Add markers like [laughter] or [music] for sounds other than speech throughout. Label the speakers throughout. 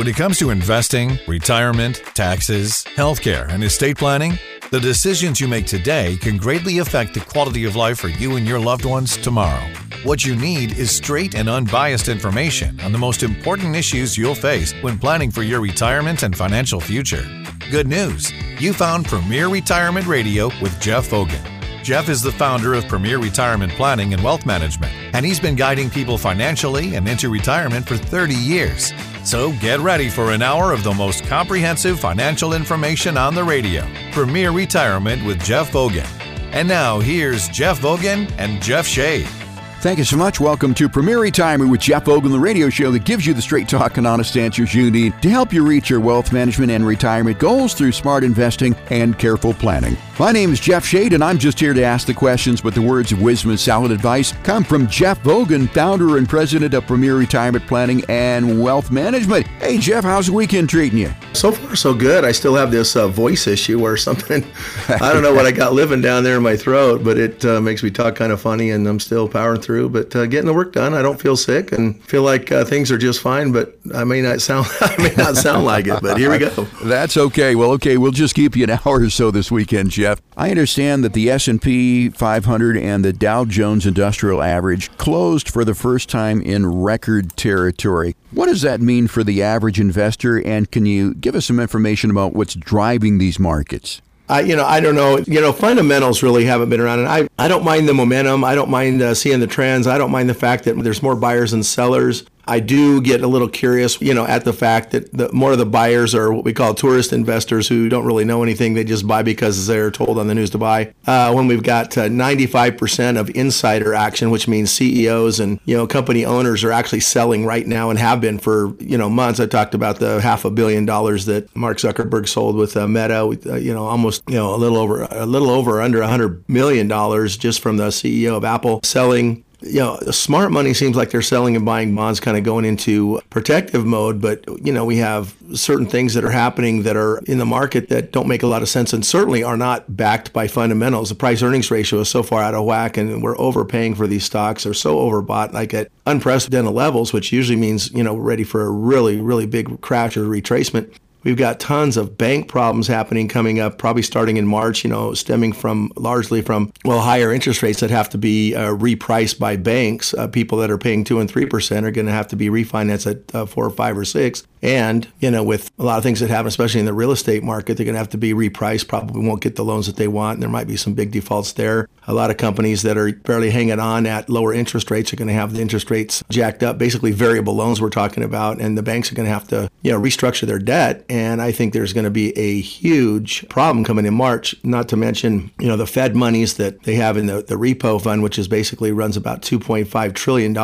Speaker 1: When it comes to investing, retirement, taxes, healthcare, and estate planning, the decisions you make today can greatly affect the quality of life for you and your loved ones tomorrow. What you need is straight and unbiased information on the most important issues you'll face when planning for your retirement and financial future. Good news! You found Premier Retirement Radio with Jeff Vogan. Jeff is the founder of Premier Retirement Planning and Wealth Management, and he's been guiding people financially and into retirement for 30 years. So get ready for an hour of the most comprehensive financial information on the radio. Premier Retirement with Jeff Vogan. And now here's Jeff Vogan and Jeff Shea.
Speaker 2: Thank you so much. Welcome to Premier Retirement with Jeff Vogan, the radio show that gives you the straight talk and honest answers you need to help you reach your wealth management and retirement goals through smart investing and careful planning. My name is Jeff Shade, and I'm just here to ask the questions, but the words of wisdom and solid advice come from Jeff Vogan, founder and president of Premier Retirement Planning and Wealth Management. Hey, Jeff, how's the weekend treating you?
Speaker 3: So far, so good. I still have this uh, voice issue or something. [laughs] I don't know what I got living down there in my throat, but it uh, makes me talk kind of funny, and I'm still powering through. But uh, getting the work done, I don't feel sick and feel like uh, things are just fine. But I may not sound, [laughs] I may not sound like it. But here we go. [laughs]
Speaker 2: That's okay. Well, okay, we'll just keep you an [laughs] hour or so this weekend, Jeff. I understand that the S&P 500 and the Dow Jones Industrial Average closed for the first time in record territory. What does that mean for the average investor and can you give us some information about what's driving these markets?
Speaker 3: I, you know, I don't know. You know, fundamentals really haven't been around, and I, I don't mind the momentum. I don't mind uh, seeing the trends. I don't mind the fact that there's more buyers than sellers. I do get a little curious, you know, at the fact that the, more of the buyers are what we call tourist investors who don't really know anything. They just buy because they're told on the news to buy. Uh, when we've got uh, 95% of insider action, which means CEOs and, you know, company owners are actually selling right now and have been for, you know, months. I talked about the half a billion dollars that Mark Zuckerberg sold with uh, Meta, with, uh, you know, almost, you know, a little over, a little over under $100 million just from the CEO of Apple selling you know, smart money seems like they're selling and buying bonds kind of going into protective mode, but you know, we have certain things that are happening that are in the market that don't make a lot of sense and certainly are not backed by fundamentals. The price earnings ratio is so far out of whack and we're overpaying for these stocks. They're so overbought like at unprecedented levels, which usually means, you know, we're ready for a really, really big crash or retracement. We've got tons of bank problems happening coming up, probably starting in March, you know, stemming from largely from, well, higher interest rates that have to be uh, repriced by banks. Uh, people that are paying 2 and 3% are going to have to be refinanced at uh, 4 or 5 or 6 and, you know, with a lot of things that happen, especially in the real estate market, they're going to have to be repriced, probably won't get the loans that they want. And there might be some big defaults there. A lot of companies that are barely hanging on at lower interest rates are going to have the interest rates jacked up, basically variable loans we're talking about. And the banks are going to have to, you know, restructure their debt. And I think there's going to be a huge problem coming in March, not to mention, you know, the Fed monies that they have in the, the repo fund, which is basically runs about $2.5 trillion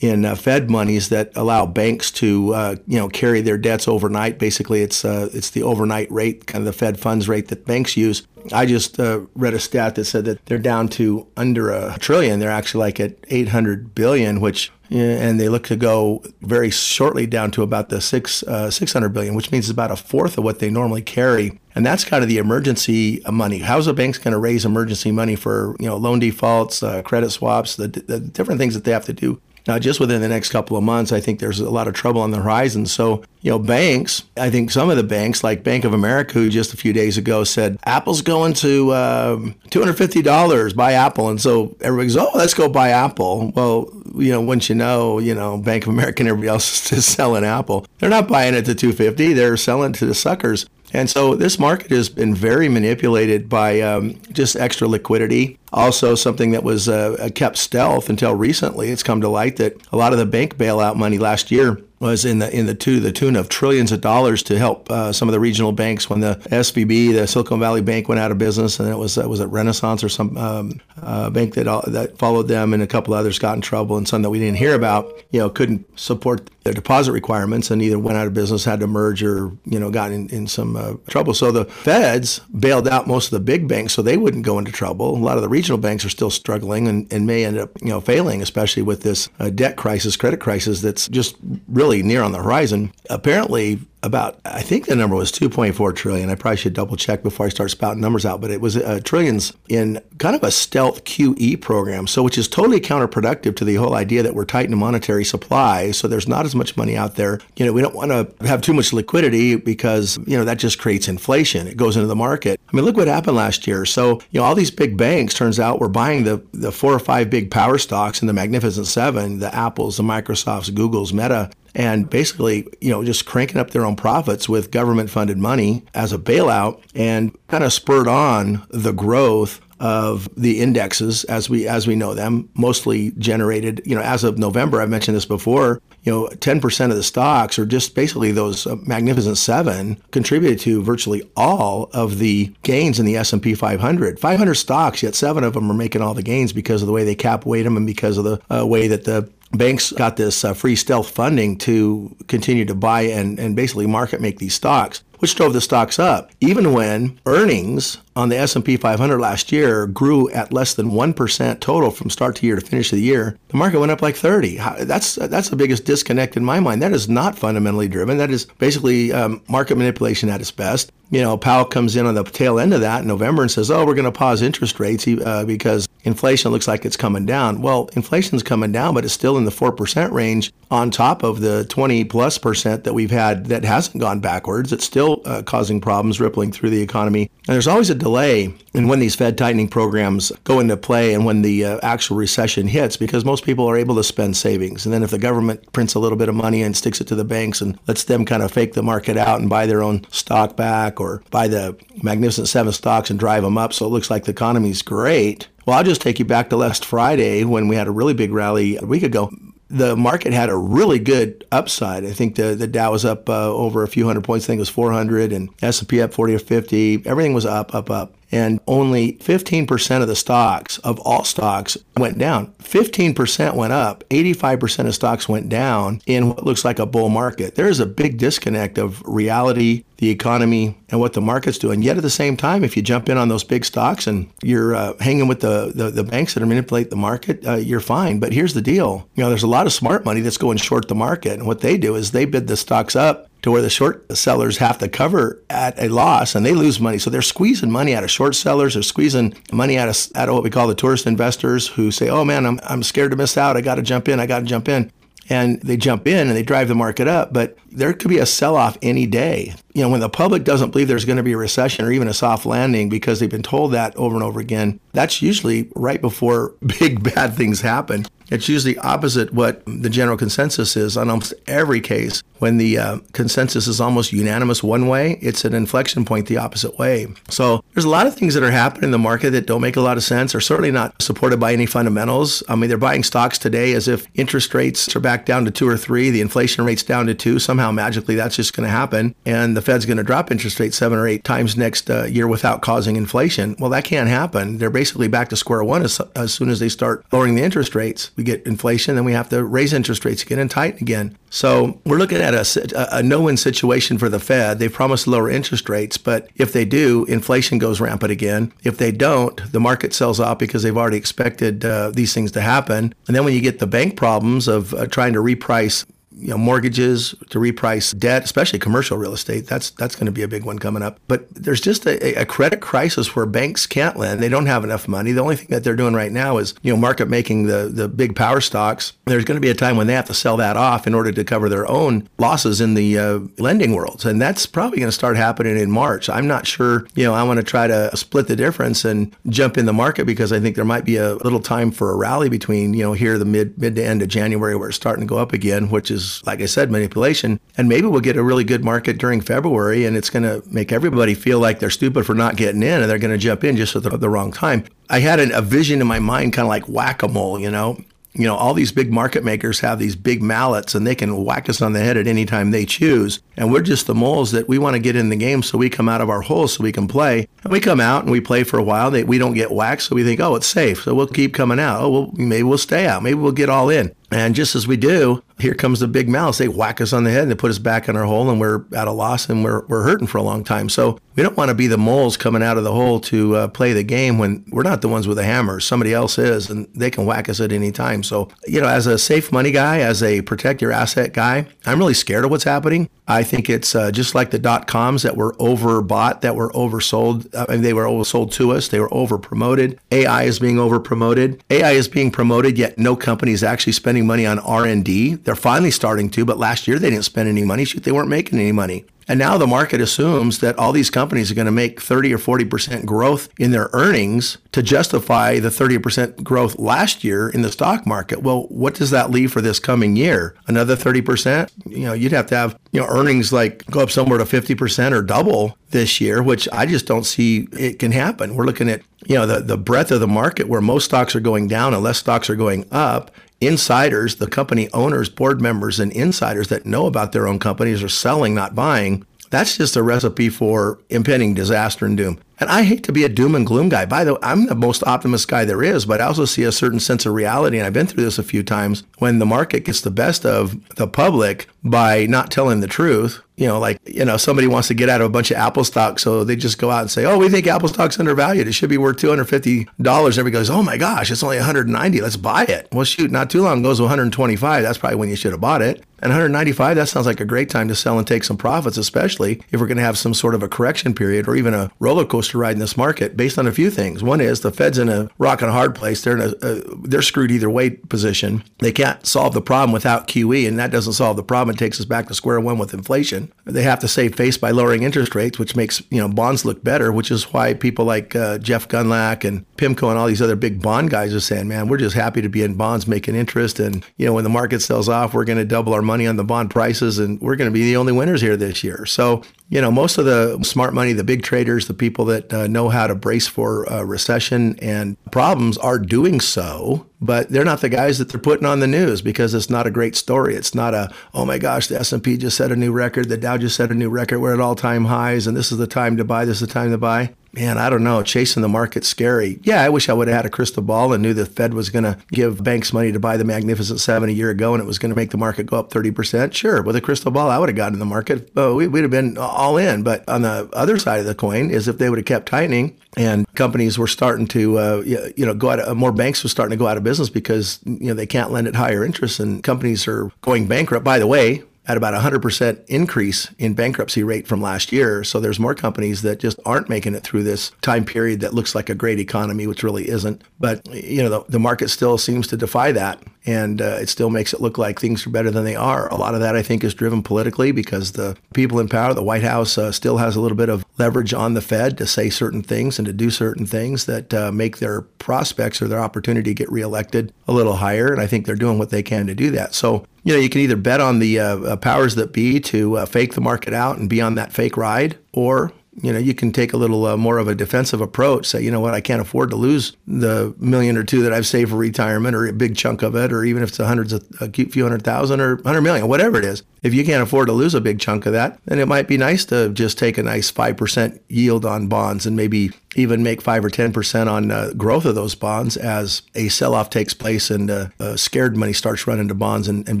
Speaker 3: in uh, Fed monies that allow banks to uh, you know carry their debts overnight. Basically, it's uh, it's the overnight rate, kind of the Fed funds rate that banks use. I just uh, read a stat that said that they're down to under a trillion. They're actually like at 800 billion, which and they look to go very shortly down to about the six uh, 600 billion, which means it's about a fourth of what they normally carry. And that's kind of the emergency money. How's a bank's going to raise emergency money for you know loan defaults, uh, credit swaps, the, the different things that they have to do now, just within the next couple of months, I think there's a lot of trouble on the horizon. So, you know, banks, I think some of the banks, like Bank of America, who just a few days ago said, Apple's going to uh, $250, buy Apple. And so everybody goes, oh, let's go buy Apple. Well, you know, once you know, you know, Bank of America and everybody else is just [laughs] selling Apple. They're not buying it to 250 they're selling to the suckers. And so this market has been very manipulated by um, just extra liquidity. Also, something that was uh, kept stealth until recently. It's come to light that a lot of the bank bailout money last year was in the in the to the tune of trillions of dollars to help uh, some of the regional banks when the SVB, the Silicon Valley Bank, went out of business, and it was uh, was it Renaissance or some um, uh, bank that uh, that followed them, and a couple others got in trouble, and some that we didn't hear about, you know, couldn't support their deposit requirements, and either went out of business, had to merge, or you know, got in, in some uh, trouble. So the Feds bailed out most of the big banks, so they wouldn't go into trouble. A lot of the regional banks are still struggling and, and may end up you know failing, especially with this uh, debt crisis, credit crisis that's just really really near on the horizon. Apparently, about I think the number was 2.4 trillion. I probably should double check before I start spouting numbers out, but it was uh, trillions in kind of a stealth QE program. So which is totally counterproductive to the whole idea that we're tightening monetary supply. So there's not as much money out there. You know, we don't want to have too much liquidity because you know that just creates inflation. It goes into the market. I mean, look what happened last year. So you know, all these big banks turns out were buying the the four or five big power stocks in the Magnificent Seven, the Apples, the Microsofts, Google's, Meta, and basically, you know, just cranking up their own profits with government funded money as a bailout and kind of spurred on the growth of the indexes as we as we know them mostly generated you know as of November I've mentioned this before you know 10% of the stocks or just basically those uh, magnificent 7 contributed to virtually all of the gains in the S&P 500 500 stocks yet 7 of them are making all the gains because of the way they cap weight them and because of the uh, way that the banks got this uh, free stealth funding to continue to buy and, and basically market make these stocks which drove the stocks up. Even when earnings on the S&P 500 last year grew at less than 1% total from start to year to finish of the year. The market went up like 30 that's that's the biggest disconnect in my mind. That is not fundamentally driven. That is basically um, market manipulation at its best. You know Powell comes in on the tail end of that in November and says oh we're going to pause interest rates uh, because inflation looks like it's coming down. Well inflation's coming down but it's still in the 4% range on top of the 20 plus percent that we've had that hasn't gone backwards. It's still uh, causing problems rippling through the economy. And there's always a delay in when these Fed tightening programs go into play and when the uh, actual recession hits because most people are able to spend savings. And then if the government prints a little bit of money and sticks it to the banks and lets them kind of fake the market out and buy their own stock back or buy the Magnificent Seven stocks and drive them up so it looks like the economy's great. Well, I'll just take you back to last Friday when we had a really big rally a week ago the market had a really good upside. I think the, the Dow was up uh, over a few hundred points. I think it was 400 and S&P up 40 or 50. Everything was up, up, up and only 15% of the stocks of all stocks went down. 15% went up. 85% of stocks went down in what looks like a bull market. There is a big disconnect of reality, the economy, and what the market's doing. Yet at the same time, if you jump in on those big stocks and you're uh, hanging with the, the, the, banks that are manipulate the market, uh, you're fine. But here's the deal. You know, there's a lot of smart money that's going short the market. And what they do is they bid the stocks up to where the short sellers have to cover at a loss and they lose money. So they're squeezing money out of short sellers. They're squeezing money out of, out of what we call the tourist investors who say, oh man, I'm, I'm scared to miss out. I got to jump in. I got to jump in. And they jump in and they drive the market up. But there could be a sell off any day. You know, when the public doesn't believe there's going to be a recession or even a soft landing because they've been told that over and over again, that's usually right before [laughs] big bad things happen. It's usually opposite what the general consensus is on almost every case. When the uh, consensus is almost unanimous one way, it's an inflection point the opposite way. So there's a lot of things that are happening in the market that don't make a lot of sense or certainly not supported by any fundamentals. I mean, they're buying stocks today as if interest rates are back down to two or three, the inflation rate's down to two. Somehow magically that's just going to happen. And the Fed's going to drop interest rates seven or eight times next uh, year without causing inflation. Well, that can't happen. They're basically back to square one as, as soon as they start lowering the interest rates. We get inflation, then we have to raise interest rates again and tighten again. So we're looking at a, a no win situation for the Fed. They've promised lower interest rates, but if they do, inflation goes rampant again. If they don't, the market sells off because they've already expected uh, these things to happen. And then when you get the bank problems of uh, trying to reprice you know, mortgages, to reprice debt, especially commercial real estate. That's that's going to be a big one coming up. But there's just a, a, credit crisis where banks can't lend. They don't have enough money. The only thing that they're doing right now is you know market making the the big power stocks. There's going to be a time when they have to sell that off in order to cover their own losses in the uh, lending world, and that's probably going to start happening in March. I'm not sure. You know, I want to try to split the difference and jump in the market because I think there might be a little time for a rally between you know here the mid mid to end of January where it's starting to go up again, which is like I said, manipulation. And maybe we'll get a really good market during February and it's going to make everybody feel like they're stupid for not getting in and they're going to jump in just at the, the wrong time. I had an, a vision in my mind, kind of like whack a mole, you know? you know, all these big market makers have these big mallets and they can whack us on the head at any time they choose. And we're just the moles that we want to get in the game so we come out of our holes so we can play. And we come out and we play for a while. They, we don't get whacked, so we think, oh, it's safe. So we'll keep coming out. Oh, well, maybe we'll stay out. Maybe we'll get all in. And just as we do, here comes the big mouths. They whack us on the head and they put us back in our hole and we're at a loss and we're, we're hurting for a long time. So we don't want to be the moles coming out of the hole to uh, play the game when we're not the ones with the hammers. Somebody else is and they can whack us at any time. So, you know, as a safe money guy, as a protect your asset guy, I'm really scared of what's happening. I think it's uh, just like the dot coms that were overbought, that were oversold. I mean, they were oversold to us. They were overpromoted. AI is being overpromoted. AI is being promoted, yet no company is actually spending money on R&D. They're finally starting to, but last year they didn't spend any money. Shoot, they weren't making any money. And now the market assumes that all these companies are going to make 30 or 40% growth in their earnings to justify the 30% growth last year in the stock market. Well, what does that leave for this coming year? Another 30%? You know, you'd have to have, you know, earnings like go up somewhere to 50% or double this year, which I just don't see it can happen. We're looking at, you know, the, the breadth of the market where most stocks are going down and less stocks are going up insiders, the company owners, board members, and insiders that know about their own companies are selling, not buying. That's just a recipe for impending disaster and doom. And I hate to be a doom and gloom guy. By the way, I'm the most optimist guy there is, but I also see a certain sense of reality. And I've been through this a few times when the market gets the best of the public by not telling the truth. You know, like, you know, somebody wants to get out of a bunch of Apple stock. So they just go out and say, oh, we think Apple stock's undervalued. It should be worth $250. Everybody goes, oh my gosh, it's only 190. Let's buy it. Well, shoot, not too long goes to 125. That's probably when you should have bought it. And 195, that sounds like a great time to sell and take some profits, especially if we're going to have some sort of a correction period or even a roller coaster ride in this market based on a few things. One is the Fed's in a rock and a hard place. They're in a, a they're screwed either way position. They can't solve the problem without QE, and that doesn't solve the problem. It takes us back to square one with inflation. They have to save face by lowering interest rates, which makes you know bonds look better, which is why people like uh, Jeff Gundlach and PIMCO and all these other big bond guys are saying, "Man, we're just happy to be in bonds making interest, and you know when the market sells off, we're going to double our money on the bond prices, and we're going to be the only winners here this year." So you know, most of the smart money, the big traders, the people that uh, know how to brace for uh, recession and problems are doing so, but they're not the guys that they're putting on the news because it's not a great story. It's not a, oh my gosh, the S&P just set a new record, the Dow just set a new record, we're at all-time highs and this is the time to buy, this is the time to buy man, I don't know, chasing the market scary. Yeah, I wish I would have had a crystal ball and knew the Fed was going to give banks money to buy the Magnificent Seven a year ago and it was going to make the market go up 30%. Sure, with a crystal ball, I would have gotten in the market. Oh, we, would have been all in. But on the other side of the coin is if they would have kept tightening and companies were starting to, uh, you know, go out, of, more banks were starting to go out of business because, you know, they can't lend at higher interest and companies are going bankrupt. By the way, at about 100% increase in bankruptcy rate from last year. So there's more companies that just aren't making it through this time period that looks like a great economy, which really isn't. But, you know, the, the market still seems to defy that. And uh, it still makes it look like things are better than they are. A lot of that, I think, is driven politically because the people in power, the White House, uh, still has a little bit of leverage on the Fed to say certain things and to do certain things that uh, make their prospects or their opportunity to get reelected a little higher. And I think they're doing what they can to do that. So you know, you can either bet on the uh, uh, powers that be to uh, fake the market out and be on that fake ride, or you know, you can take a little uh, more of a defensive approach. Say, you know what, I can't afford to lose the million or two that I've saved for retirement, or a big chunk of it, or even if it's hundreds of a few hundred thousand or hundred million, whatever it is. If you can't afford to lose a big chunk of that, then it might be nice to just take a nice five percent yield on bonds and maybe even make five or ten percent on uh, growth of those bonds as a sell-off takes place and uh, uh, scared money starts running to bonds and, and,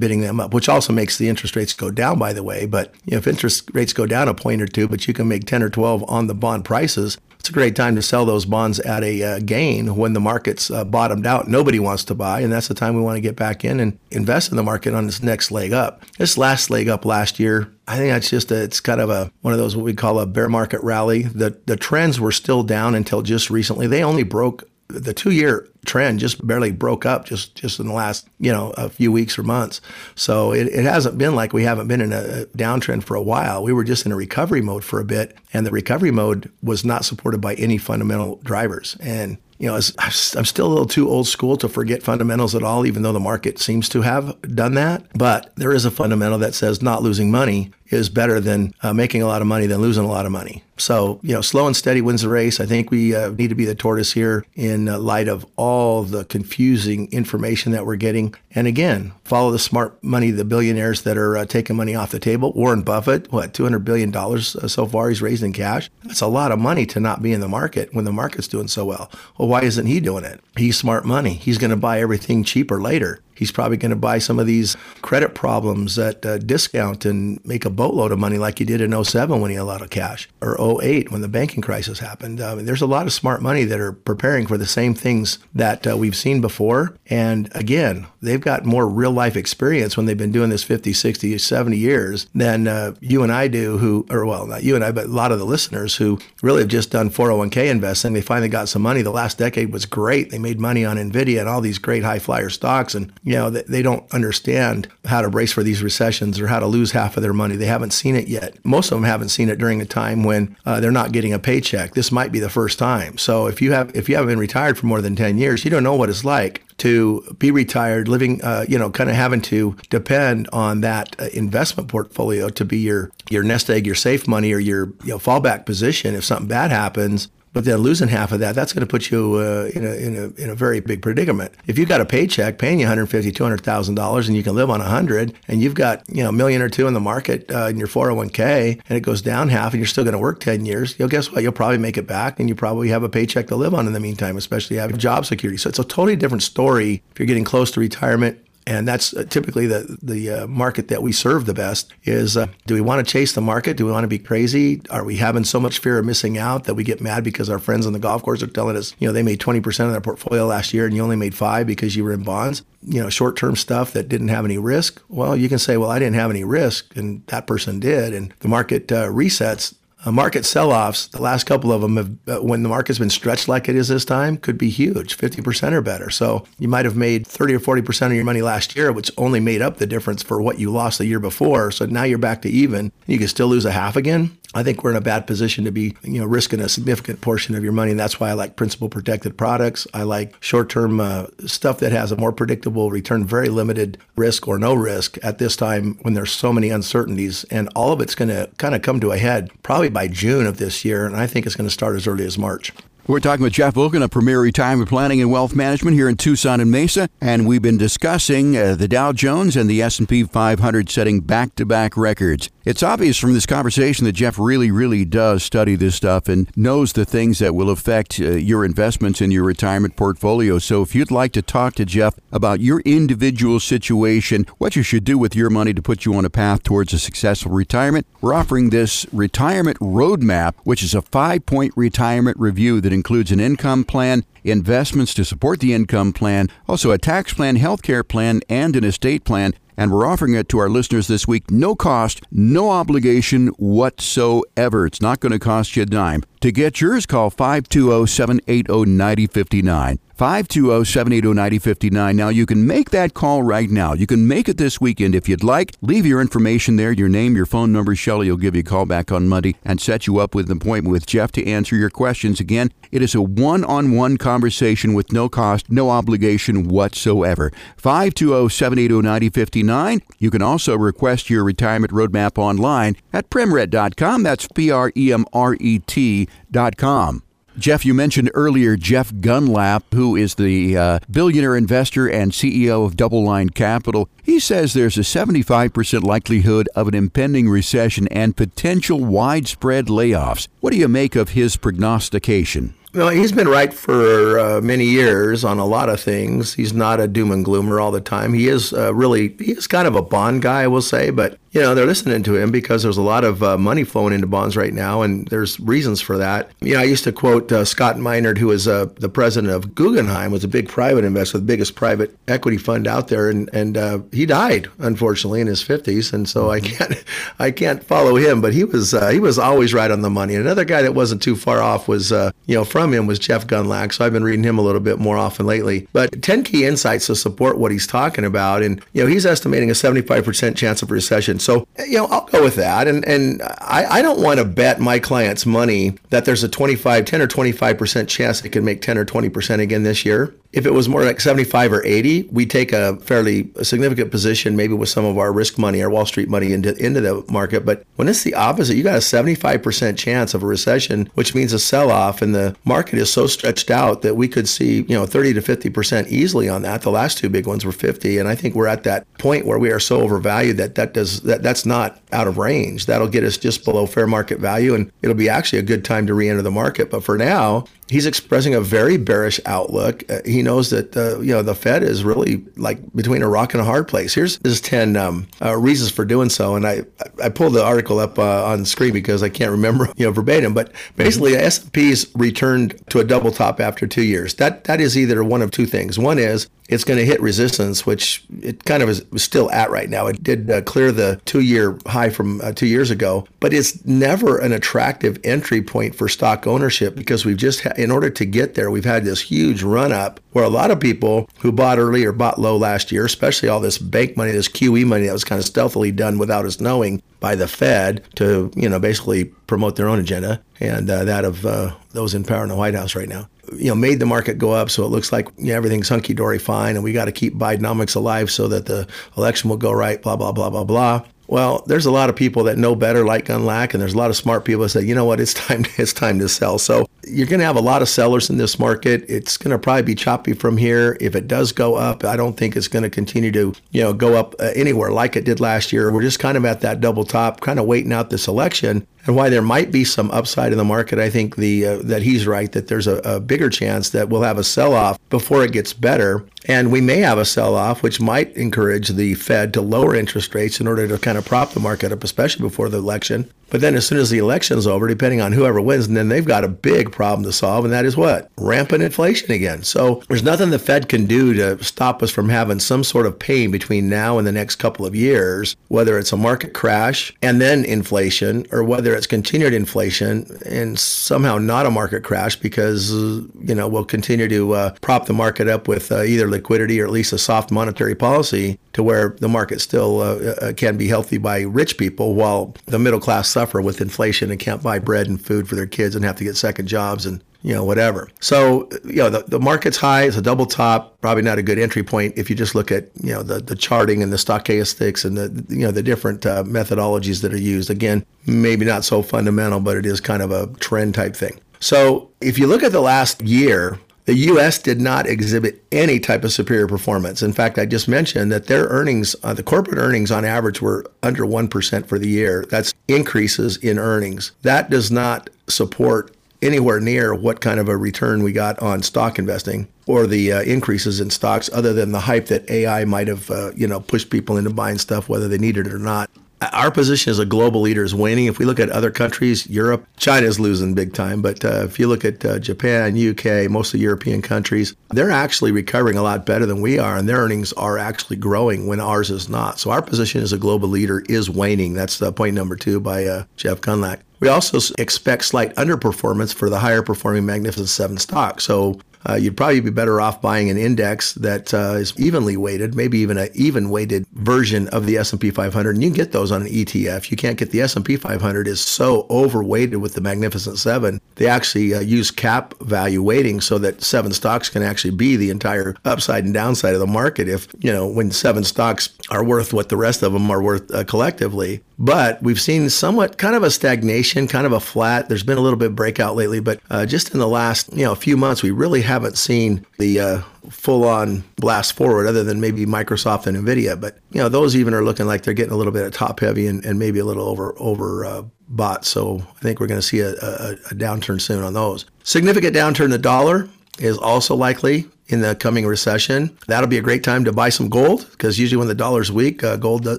Speaker 3: bidding them up, which also makes the interest rates go down. By the way, but you know, if interest rates go down a point or two, but you can make ten or twelve 12 on the bond prices, it's a great time to sell those bonds at a uh, gain when the market's uh, bottomed out. Nobody wants to buy, and that's the time we want to get back in and invest in the market on this next leg up. This last leg up last year, I think that's just a, it's kind of a one of those what we call a bear market rally. The the trends were still down until just recently. They only broke the two year trend just barely broke up just just in the last you know a few weeks or months. So it, it hasn't been like we haven't been in a downtrend for a while. We were just in a recovery mode for a bit and the recovery mode was not supported by any fundamental drivers. And you know, I'm still a little too old school to forget fundamentals at all, even though the market seems to have done that. But there is a fundamental that says not losing money is better than uh, making a lot of money than losing a lot of money. So, you know, slow and steady wins the race. I think we uh, need to be the tortoise here in uh, light of all the confusing information that we're getting. And again, follow the smart money, the billionaires that are uh, taking money off the table. Warren Buffett, what, $200 billion uh, so far he's raised in cash? That's a lot of money to not be in the market when the market's doing so well. Well, why isn't he doing it? He's smart money. He's going to buy everything cheaper later he's probably going to buy some of these credit problems at discount and make a boatload of money like he did in 07 when he had a lot of cash or 08 when the banking crisis happened. There's a lot of smart money that are preparing for the same things that uh, we've seen before. And again, they've got more real life experience when they've been doing this 50, 60, 70 years than uh, you and I do, who, or well, not you and I, but a lot of the listeners who really have just done 401k investing. They finally got some money. The last decade was great. They made money on NVIDIA and all these great high flyer stocks. And, you know, they, don't understand how to brace for these recessions or how to lose half of their money. They haven't seen it yet. Most of them haven't seen it during a time when uh, they're not getting a paycheck. This might be the first time. So if you have, if you haven't been retired for more than 10 years, you don't know what it's like to be retired, living, uh, you know, kind of having to depend on that uh, investment portfolio to be your your nest egg, your safe money, or your you know fallback position if something bad happens. But then losing half of that, that's going to put you uh, in, a, in, a, in a very big predicament. If you've got a paycheck paying you $150,000, $200,000 and you can live on 100 and you've got, you know, a million or two in the market uh, in your 401k and it goes down half and you're still going to work 10 years, you'll guess what? You'll probably make it back and you probably have a paycheck to live on in the meantime, especially having job security. So it's a totally different story if you're getting close to retirement and that's uh, typically the the uh, market that we serve the best is uh, do we want to chase the market? Do we want to be crazy? Are we having so much fear of missing out that we get mad because our friends on the golf course are telling us you know they made 20% of their portfolio last year and you only made 5 because you were in bonds? You know short-term stuff that didn't have any risk? Well you can say well I didn't have any risk and that person did and the market uh, resets uh, market sell-offs, the last couple of them, have, uh, when the market's been stretched like it is this time, could be huge, 50% or better. So you might have made 30 or 40% of your money last year, which only made up the difference for what you lost the year before. So now you're back to even. You can still lose a half again. I think we're in a bad position to be, you know, risking a significant portion of your money. And that's why I like principal protected products. I like short-term uh, stuff that has a more predictable return, very limited risk or no risk at this time when there's so many uncertainties. And all of it's going to kind of come to a head probably by June of this year. And I think it's going to start as early as March.
Speaker 2: We're talking with Jeff Vogan of Premier Retirement Planning and Wealth Management here in Tucson and Mesa, and we've been discussing uh, the Dow Jones and the S&P 500 setting back-to-back records. It's obvious from this conversation that Jeff really, really does study this stuff and knows the things that will affect uh, your investments in your retirement portfolio. So if you'd like to talk to Jeff about your individual situation, what you should do with your money to put you on a path towards a successful retirement, we're offering this retirement roadmap, which is a five-point retirement review that includes an income plan, investments to support the income plan, also a tax plan, health care plan, and an estate plan and we're offering it to our listeners this week. No cost, no obligation whatsoever. It's not going to cost you a dime. To get yours, call 520 780 9059. 520 780 9059. Now, you can make that call right now. You can make it this weekend if you'd like. Leave your information there, your name, your phone number. Shelly will give you a call back on Monday and set you up with an appointment with Jeff to answer your questions. Again, it is a one on one conversation with no cost, no obligation whatsoever. 520 780 9059. You can also request your retirement roadmap online at premret.com. That's P R E M R E T.com. Jeff, you mentioned earlier Jeff Gundlach, who is the uh, billionaire investor and CEO of DoubleLine Capital. He says there's a 75% likelihood of an impending recession and potential widespread layoffs. What do you make of his prognostication?
Speaker 3: Well, he's been right for uh, many years on a lot of things. He's not a doom and gloomer all the time. He is uh, really, he is kind of a bond guy, I will say, but you know, they're listening to him because there's a lot of uh, money flowing into bonds right now, and there's reasons for that. You know, I used to quote uh, Scott Minerd, who was uh, the president of Guggenheim, was a big private investor, the biggest private equity fund out there, and and uh, he died unfortunately in his 50s, and so I mm-hmm. can't [laughs] I can't follow him, but he was uh, he was always right on the money. And another guy that wasn't too far off was uh, you know from him was Jeff Gundlach, so I've been reading him a little bit more often lately. But 10 key insights to support what he's talking about, and you know he's estimating a 75% chance of recession so, you know, I'll go with that. And and I, I don't want to bet my clients money that there's a 25, 10 or 25% chance they can make 10 or 20% again this year. If it was more like 75 or 80, we take a fairly significant position, maybe with some of our risk money, our Wall Street money into, into the market. But when it's the opposite, you got a 75% chance of a recession, which means a sell off. And the market is so stretched out that we could see, you know, 30 to 50% easily on that. The last two big ones were 50. And I think we're at that point where we are so overvalued that that does that that's not out of range. That'll get us just below fair market value. And it'll be actually a good time to re enter the market. But for now, he's expressing a very bearish outlook. Uh, he knows that uh, you know the Fed is really like between a rock and a hard place. Here's his ten um, uh, reasons for doing so, and I I pulled the article up uh, on screen because I can't remember [laughs] you know verbatim, but basically mm-hmm. S&P's returned to a double top after two years. That that is either one of two things. One is it's going to hit resistance, which it kind of is still at right now. It did uh, clear the two year high from uh, two years ago, but it's never an attractive entry point for stock ownership because we've just, ha- in order to get there, we've had this huge run up where a lot of people who bought early or bought low last year, especially all this bank money, this QE money that was kind of stealthily done without us knowing by the Fed to, you know, basically promote their own agenda and uh, that of uh, those in power in the White House right now you know, made the market go up. So it looks like you know, everything's hunky dory fine, and we got to keep Bidenomics alive so that the election will go right. Blah blah blah blah blah. Well, there's a lot of people that know better, like Gundlach, and there's a lot of smart people that say, you know what, it's time, [laughs] it's time to sell. So you're going to have a lot of sellers in this market. It's going to probably be choppy from here. If it does go up, I don't think it's going to continue to, you know, go up uh, anywhere like it did last year. We're just kind of at that double top, kind of waiting out this election and why there might be some upside in the market, I think the uh, that he's right that there's a, a bigger chance that we'll have a sell-off before it gets better, and we may have a sell-off, which might encourage the Fed to lower interest rates in order to kind of prop the market up, especially before the election. But then as soon as the election's over, depending on whoever wins, and then they've got a big problem to solve, and that is what? Rampant inflation again. So there's nothing the Fed can do to stop us from having some sort of pain between now and the next couple of years, whether it's a market crash and then inflation, or whether it's continued inflation and somehow not a market crash because, you know, we'll continue to uh, prop the market up with uh, either liquidity or at least a soft monetary policy to where the market still uh, uh can be healthy by rich people while the middle class suffer with inflation and can't buy bread and food for their kids and have to get second jobs and you know whatever. So you know the, the market's high. It's a double top. Probably not a good entry point if you just look at you know the the charting and the stochastics and the you know the different uh, methodologies that are used. Again, maybe not so fundamental, but it is kind of a trend type thing. So if you look at the last year, the U.S. did not exhibit any type of superior performance. In fact, I just mentioned that their earnings, uh, the corporate earnings on average were under 1% for the year. That's increases in earnings. That does not support anywhere near what kind of a return we got on stock investing or the uh, increases in stocks other than the hype that AI might have, uh, you know, pushed people into buying stuff whether they needed it or not our position as a global leader is waning. If we look at other countries, Europe, China is losing big time. But uh, if you look at uh, Japan, UK, most of the European countries, they're actually recovering a lot better than we are, and their earnings are actually growing when ours is not. So our position as a global leader is waning. That's uh, point number two by uh, Jeff Gundlach. We also expect slight underperformance for the higher performing Magnificent Seven stock. So uh, you'd probably be better off buying an index that uh, is evenly weighted, maybe even an even weighted version of the S&P 500. And you can get those on an ETF. You can't get the S&P 500 is so overweighted with the Magnificent Seven. They actually uh, use cap value weighting so that seven stocks can actually be the entire upside and downside of the market. If you know when seven stocks are worth what the rest of them are worth uh, collectively, but we've seen somewhat kind of a stagnation, kind of a flat. There's been a little bit of breakout lately, but uh, just in the last you know few months, we really haven't seen the uh, full-on blast forward, other than maybe Microsoft and Nvidia. But you know those even are looking like they're getting a little bit of top heavy and, and maybe a little over over uh, bought. So I think we're going to see a, a, a downturn soon on those. Significant downturn in the dollar is also likely in the coming recession. That'll be a great time to buy some gold because usually when the dollar's weak, uh, gold do-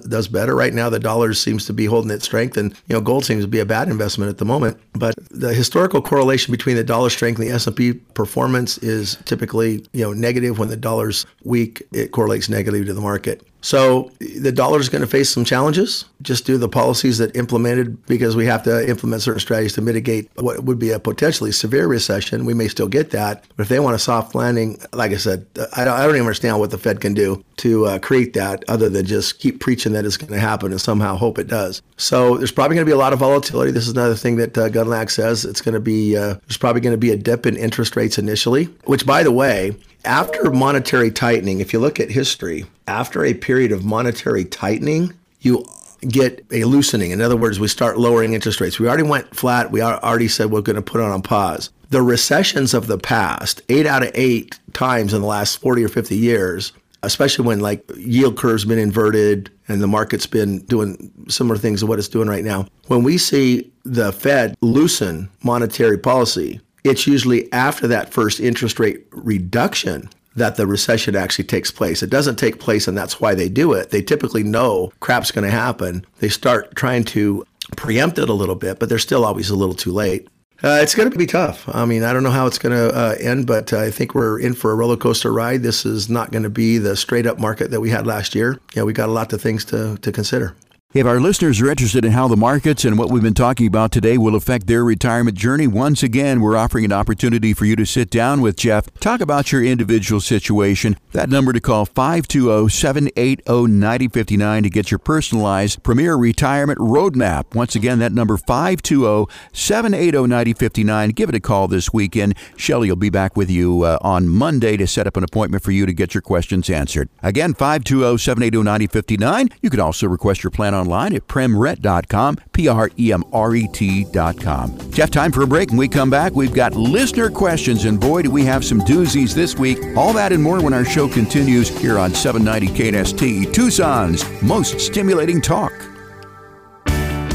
Speaker 3: does better. Right now, the dollar seems to be holding its strength, and you know gold seems to be a bad investment at the moment. But the historical correlation between the dollar strength and the S&P performance is typically you know negative. When the dollar's weak, it correlates negatively to the market. So the dollar is going to face some challenges just due to the policies that implemented because we have to implement certain strategies to mitigate what would be a potentially severe recession. We may still get that, but if they want a soft landing, like I said, I don't, I don't even understand what the Fed can do to uh, create that other than just keep preaching that it's going to happen and somehow hope it does. So there's probably going to be a lot of volatility. This is another thing that uh, Gundlach says. It's going to be uh, there's probably going to be a dip in interest rates initially, which by the way after monetary tightening, if you look at history, after a period of monetary tightening, you get a loosening. In other words, we start lowering interest rates. We already went flat. We already said we're going to put it on pause. The recessions of the past, eight out of eight times in the last 40 or 50 years, especially when like yield curve's been inverted and the market's been doing similar things to what it's doing right now. When we see the Fed loosen monetary policy, it's usually after that first interest rate reduction that the recession actually takes place. It doesn't take place, and that's why they do it. They typically know crap's going to happen. They start trying to preempt it a little bit, but they're still always a little too late. Uh, it's going to be tough. I mean, I don't know how it's going to uh, end, but I think we're in for a roller coaster ride. This is not going to be the straight up market that we had last year. Yeah, we got a lot of things to, to consider.
Speaker 2: If our listeners are interested in how the markets and what we've been talking about today will affect their retirement journey, once again, we're offering an opportunity for you to sit down with Jeff, talk about your individual situation. That number to call 520-780-9059 to get your personalized Premier Retirement Roadmap. Once again, that number 520-780-9059. Give it a call this weekend. Shelly will be back with you uh, on Monday to set up an appointment for you to get your questions answered. Again, 520-780-9059. You can also request your plan on online at premret.com, P R E M R E T.com. Jeff, time for a break. When we come back, we've got listener questions, and boy, do we have some doozies this week. All that and more when our show continues here on 790 KNST, Tucson's most stimulating talk.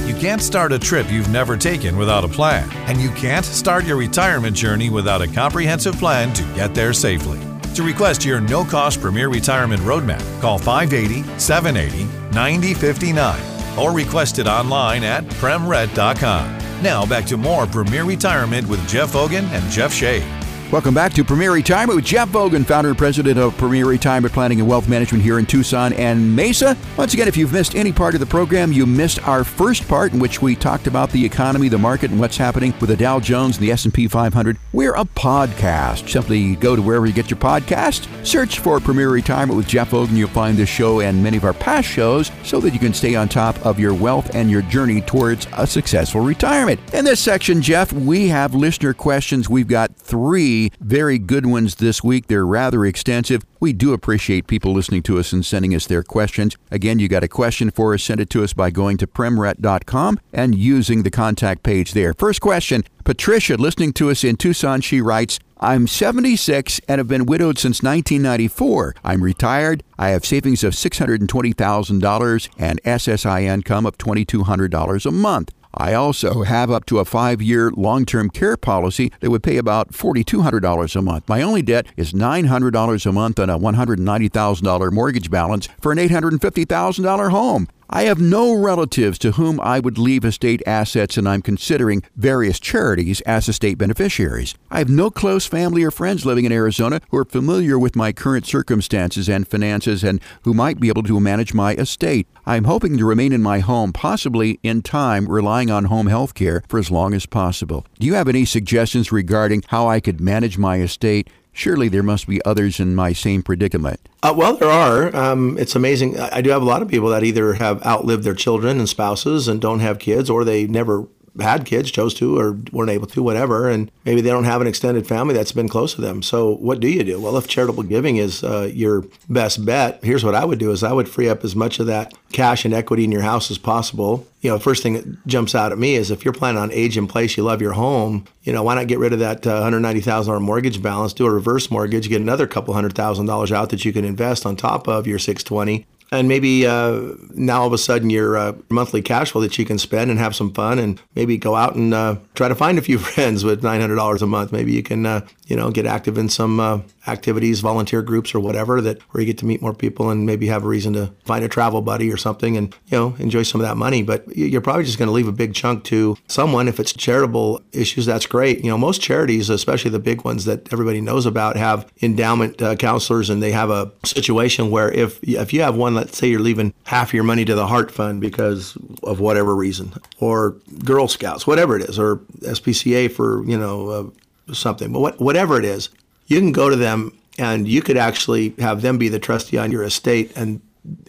Speaker 1: You can't start a trip you've never taken without a plan, and you can't start your retirement journey without a comprehensive plan to get there safely. To request your no cost Premier Retirement Roadmap, call 580 780 9059 or request it online at premret.com. Now back to more Premier Retirement with Jeff Vogan and Jeff Shea.
Speaker 2: Welcome back to Premier Retirement with Jeff Vogan, founder and president of Premier Retirement Planning and Wealth Management here in Tucson and Mesa. Once again, if you've missed any part of the program, you missed our first part in which we talked about the economy, the market, and what's happening with the Dow Jones and the S&P 500. We're a podcast. Simply go to wherever you get your podcast, search for Premier Retirement with Jeff Vogan. You'll find this show and many of our past shows so that you can stay on top of your wealth and your journey towards a successful retirement. In this section, Jeff, we have listener questions. We've got three very good ones this week. They're rather extensive. We do appreciate people listening to us and sending us their questions. Again, you got a question for us, send it to us by going to premret.com and using the contact page there. First question Patricia, listening to us in Tucson, she writes, I'm 76 and have been widowed since 1994. I'm retired. I have savings of $620,000 and SSI income of $2,200 a month. I also have up to a five year long term care policy that would pay about $4,200 a month. My only debt is $900 a month on a $190,000 mortgage balance for an $850,000 home. I have no relatives to whom I would leave estate assets, and I'm considering various charities as estate beneficiaries. I have no close family or friends living in Arizona who are familiar with my current circumstances and finances and who might be able to manage my estate. I'm hoping to remain in my home, possibly in time, relying on home health care for as long as possible. Do you have any suggestions regarding how I could manage my estate? Surely there must be others in my same predicament.
Speaker 3: Uh, well, there are. Um, it's amazing. I do have a lot of people that either have outlived their children and spouses and don't have kids, or they never had kids, chose to, or weren't able to, whatever, and maybe they don't have an extended family that's been close to them. So what do you do? Well, if charitable giving is uh, your best bet, here's what I would do: is I would free up as much of that cash and equity in your house as possible. You know, first thing that jumps out at me is if you're planning on age in place, you love your home. You know, why not get rid of that uh, $190,000 mortgage balance, do a reverse mortgage, get another couple hundred thousand dollars out that you can invest on top of your 620 and maybe uh, now all of a sudden your uh, monthly cash flow that you can spend and have some fun and maybe go out and uh, try to find a few [laughs] friends with $900 a month. Maybe you can uh, you know get active in some uh, activities volunteer groups or whatever that where you get to meet more people and maybe have a reason to find a travel buddy or something and you know enjoy some of that money. But you're probably just going to leave a big chunk to someone. If it's charitable issues that's great. You know most charities especially the big ones that everybody knows about have endowment uh, counselors and they have a situation where if if you have one let's say you're leaving half your money to the Heart Fund because of whatever reason, or Girl Scouts, whatever it is, or SPCA for you know uh, something, but what, whatever it is, you can go to them and you could actually have them be the trustee on your estate, and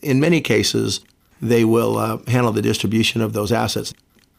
Speaker 3: in many cases, they will uh, handle the distribution of those assets.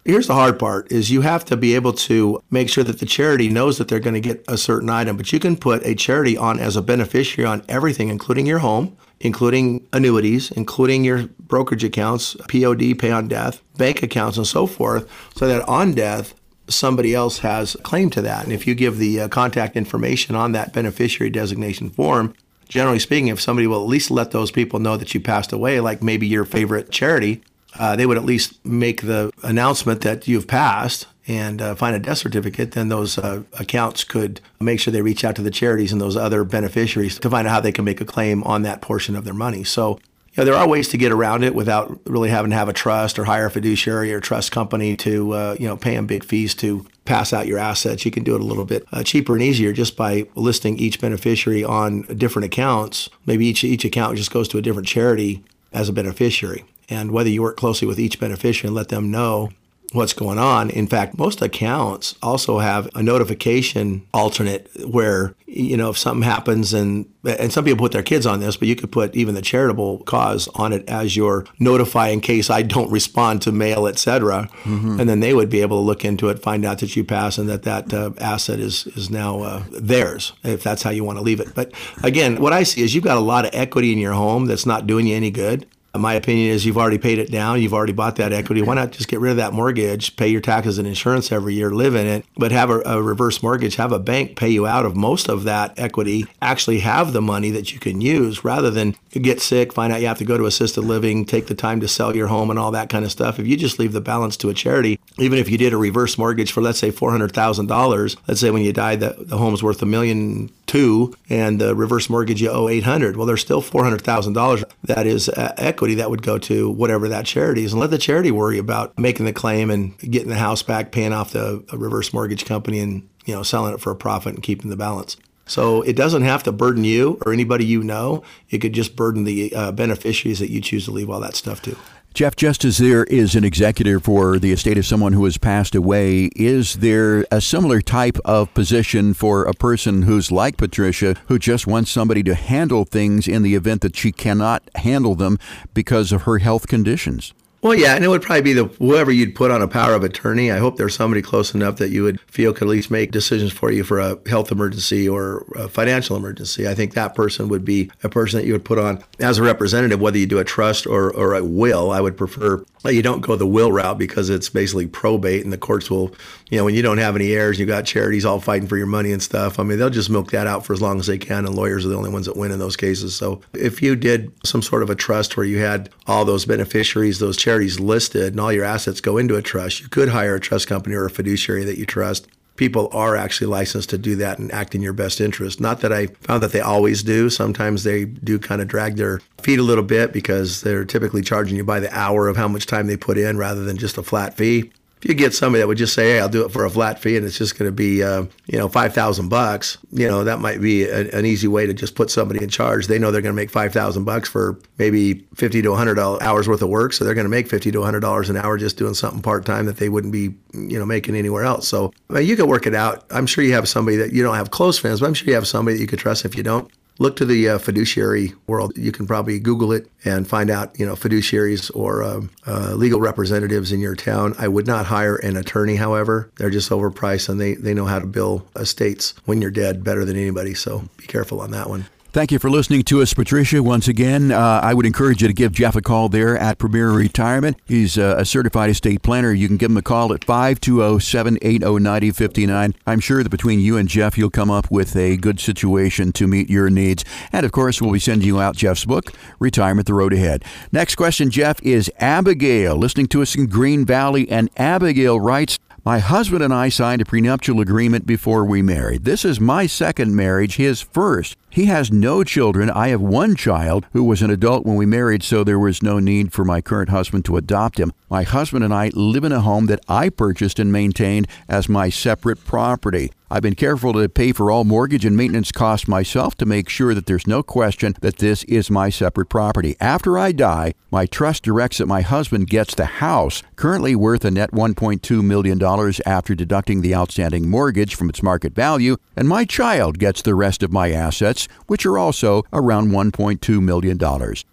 Speaker 3: Here's the hard part is you have to be able to make sure that the charity knows that they're going to get a certain item, but you can put a charity on as a beneficiary on everything, including your home, including annuities, including your brokerage accounts, POD, pay on death, bank accounts, and so forth, so that on death, somebody else has claim to that. And if you give the uh, contact information on that beneficiary designation form, generally speaking, if somebody will at least let those people know that you passed away, like maybe your favorite charity, uh, they would at least make the announcement that you've passed and uh, find a death certificate, then those uh, accounts could make sure they reach out to the charities and those other beneficiaries to find out how they can make a claim on that portion of their money. So know, there are ways to get around it without really having to have a trust or hire a fiduciary or trust company to, uh, you know, pay them big fees to pass out your assets. You can do it a little bit uh, cheaper and easier just by listing each beneficiary on different accounts. Maybe each each account just goes to a different charity as a beneficiary. And whether you work closely with each beneficiary and let them know what's going on. In fact, most accounts also have a notification alternate where you know if something happens and and some people put their kids on this, but you could put even the charitable cause on it as your notify in case I don't respond to mail, etc. Mm-hmm. And then they would be able to look into it, find out that you pass and that that uh, asset is is now uh, theirs if that's how you want to leave it. But again, what I see is you've got a lot of equity in your home that's not doing you any good. My opinion is you've already paid it down. You've already bought that equity. Why not just get rid of that mortgage, pay your taxes and insurance every year, live in it, but have a, a, reverse mortgage, have a bank pay you out of most of that equity, actually have the money that you can use rather than get sick, find out you have to go to assisted living, take the time to sell your home and all that kind of stuff. If you just leave the balance to a charity, even if you did a reverse mortgage for, let's say, $400,000, let's say when you die the, the home's worth a million two and the reverse mortgage you owe 800 well there's still $400000 that is uh, equity that would go to whatever that charity is and let the charity worry about making the claim and getting the house back paying off the reverse mortgage company and you know selling it for a profit and keeping the balance so it doesn't have to burden you or anybody you know. It could just burden the uh, beneficiaries that you choose to leave all that stuff to.
Speaker 2: Jeff, just as there is an executor for the estate of someone who has passed away, is there a similar type of position for a person who's like Patricia, who just wants somebody to handle things in the event that she cannot handle them because of her health conditions?
Speaker 3: Well, yeah, and it would probably be the whoever you'd put on a power of attorney. I hope there's somebody close enough that you would feel could at least make decisions for you for a health emergency or a financial emergency. I think that person would be a person that you would put on as a representative, whether you do a trust or, or a will. I would prefer you don't go the will route because it's basically probate, and the courts will, you know, when you don't have any heirs, you've got charities all fighting for your money and stuff. I mean, they'll just milk that out for as long as they can, and lawyers are the only ones that win in those cases. So if you did some sort of a trust where you had all those beneficiaries, those charities listed, and all your assets go into a trust, you could hire a trust company or a fiduciary that you trust people are actually licensed to do that and act in your best interest. Not that I found that they always do. Sometimes they do kind of drag their feet a little bit because they're typically charging you by the hour of how much time they put in rather than just a flat fee if you get somebody that would just say, "Hey, I'll do it for a flat fee," and it's just going to be, uh, you know, five thousand bucks, you know, that might be a, an easy way to just put somebody in charge. They know they're going to make five thousand bucks for maybe fifty to hundred hours worth of work, so they're going to make fifty to hundred dollars an hour just doing something part time that they wouldn't be, you know, making anywhere else. So I mean, you can work it out. I'm sure you have somebody that you don't have close friends, but I'm sure you have somebody that you could trust. If you don't, look to the uh, fiduciary world. You can probably Google it and find out, you know, fiduciaries or uh, uh, legal representatives in your town. I would not hire an attorney, however. They're just overpriced and they, they know how to bill estates when you're dead better than anybody. So be careful on that one.
Speaker 2: Thank you for listening to us, Patricia. Once again, uh, I would encourage you to give Jeff a call there at Premier Retirement. He's uh, a certified estate planner. You can give him a call at 520 780 9059. I'm sure that between you and Jeff, you'll come up with a good situation to meet your needs. And of course, we'll be sending you out Jeff's book, Retirement the Road Ahead. Next question, Jeff, is Abigail listening to us in Green Valley. And Abigail writes, my husband and I signed a prenuptial agreement before we married. This is my second marriage, his first. He has no children. I have one child who was an adult when we married, so there was no need for my current husband to adopt him. My husband and I live in a home that I purchased and maintained as my separate property. I've been careful to pay for all mortgage and maintenance costs myself to make sure that there's no question that this is my separate property. After I die, my trust directs that my husband gets the house, currently worth a net $1.2 million after deducting the outstanding mortgage from its market value, and my child gets the rest of my assets, which are also around $1.2 million.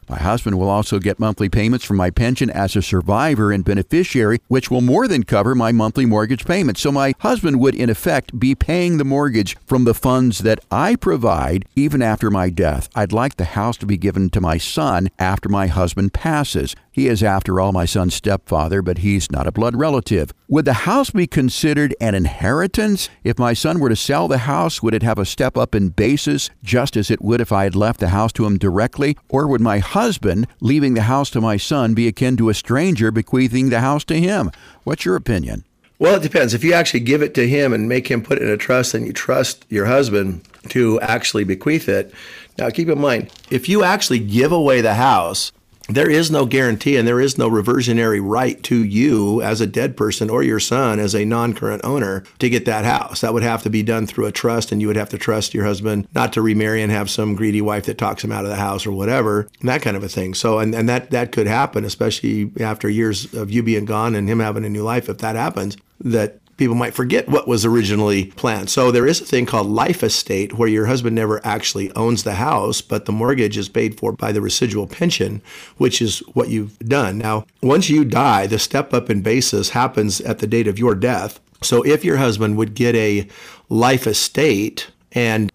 Speaker 2: My husband will also get monthly payments from my pension as a survivor and beneficiary, which will more than cover my monthly mortgage payments. So my husband would, in effect, be paying the mortgage from the funds that I provide even after my death. I'd like the house to be given to my son after my husband passes. He is, after all, my son's stepfather, but he's not a blood relative. Would the house be considered an inheritance? If my son were to sell the house, would it have a step up in basis, just as it would if I had left the house to him directly? Or would my husband leaving the house to my son be akin to a stranger bequeathing the house to him? What's your opinion?
Speaker 3: Well, it depends. If you actually give it to him and make him put it in a trust and you trust your husband to actually bequeath it. Now, keep in mind, if you actually give away the house, there is no guarantee and there is no reversionary right to you as a dead person or your son as a non-current owner to get that house. That would have to be done through a trust and you would have to trust your husband not to remarry and have some greedy wife that talks him out of the house or whatever, and that kind of a thing. So and, and that that could happen, especially after years of you being gone and him having a new life if that happens, that people might forget what was originally planned. So there is a thing called life estate where your husband never actually owns the house, but the mortgage is paid for by the residual pension, which is what you've done. Now, once you die, the step up in basis happens at the date of your death. So if your husband would get a life estate and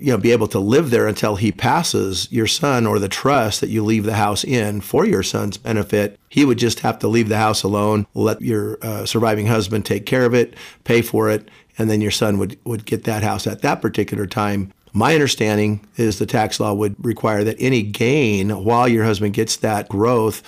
Speaker 3: you know, be able to live there until he passes, your son or the trust that you leave the house in for your son's benefit, he would just have to leave the house alone, let your uh, surviving husband take care of it, pay for it, and then your son would, would get that house at that particular time. My understanding is the tax law would require that any gain while your husband gets that growth,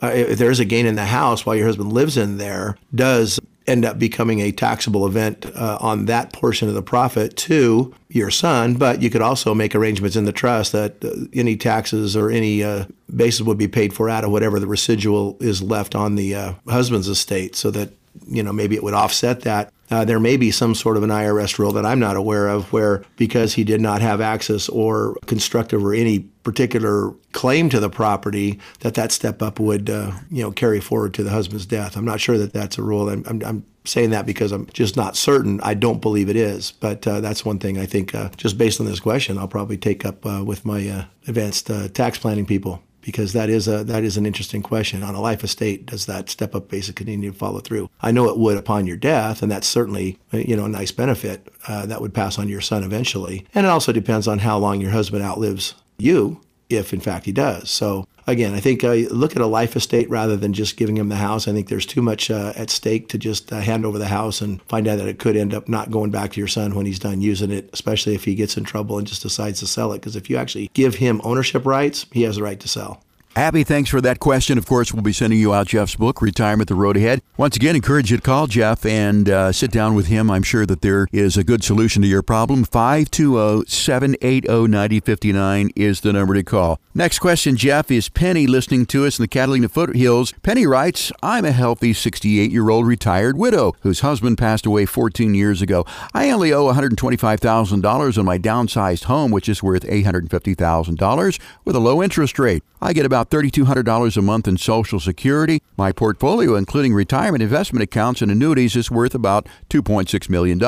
Speaker 3: uh, if there is a gain in the house while your husband lives in there, does end up becoming a taxable event uh, on that portion of the profit to your son, but you could also make arrangements in the trust that uh, any taxes or any uh, basis would be paid for out of whatever the residual is left on the uh, husband's estate so that you know maybe it would offset that uh, there may be some sort of an IRS rule that I'm not aware of where because he did not have access or constructive or any particular claim to the property that that step up would uh, you know carry forward to the husband's death. I'm not sure that that's a rule. I'm, I'm, I'm saying that because I'm just not certain. I don't believe it is, but uh, that's one thing I think uh, just based on this question, I'll probably take up uh, with my uh, advanced tax planning people because that is a that is an interesting question. On a life estate, does that step up basic continue to follow through? I know it would upon your death, and that's certainly you know a nice benefit uh, that would pass on your son eventually. And it also depends on how long your husband outlives you, if in fact he does. So again, I think uh, look at a life estate rather than just giving him the house. I think there's too much uh, at stake to just uh, hand over the house and find out that it could end up not going back to your son when he's done using it, especially if he gets in trouble and just decides to sell it. Because if you actually give him ownership rights, he has the right to sell.
Speaker 2: Abby, thanks for that question. Of course, we'll be sending you out Jeff's book, Retirement the Road Ahead. Once again, encourage you to call Jeff and uh, sit down with him. I'm sure that there is a good solution to your problem. 520 780 9059 is the number to call. Next question, Jeff, is Penny listening to us in the Catalina foothills. Penny writes, I'm a healthy 68 year old retired widow whose husband passed away 14 years ago. I only owe $125,000 on my downsized home, which is worth $850,000 with a low interest rate. I get about $3,200 a month in Social Security. My portfolio, including retirement investment accounts and annuities, is worth about $2.6 million,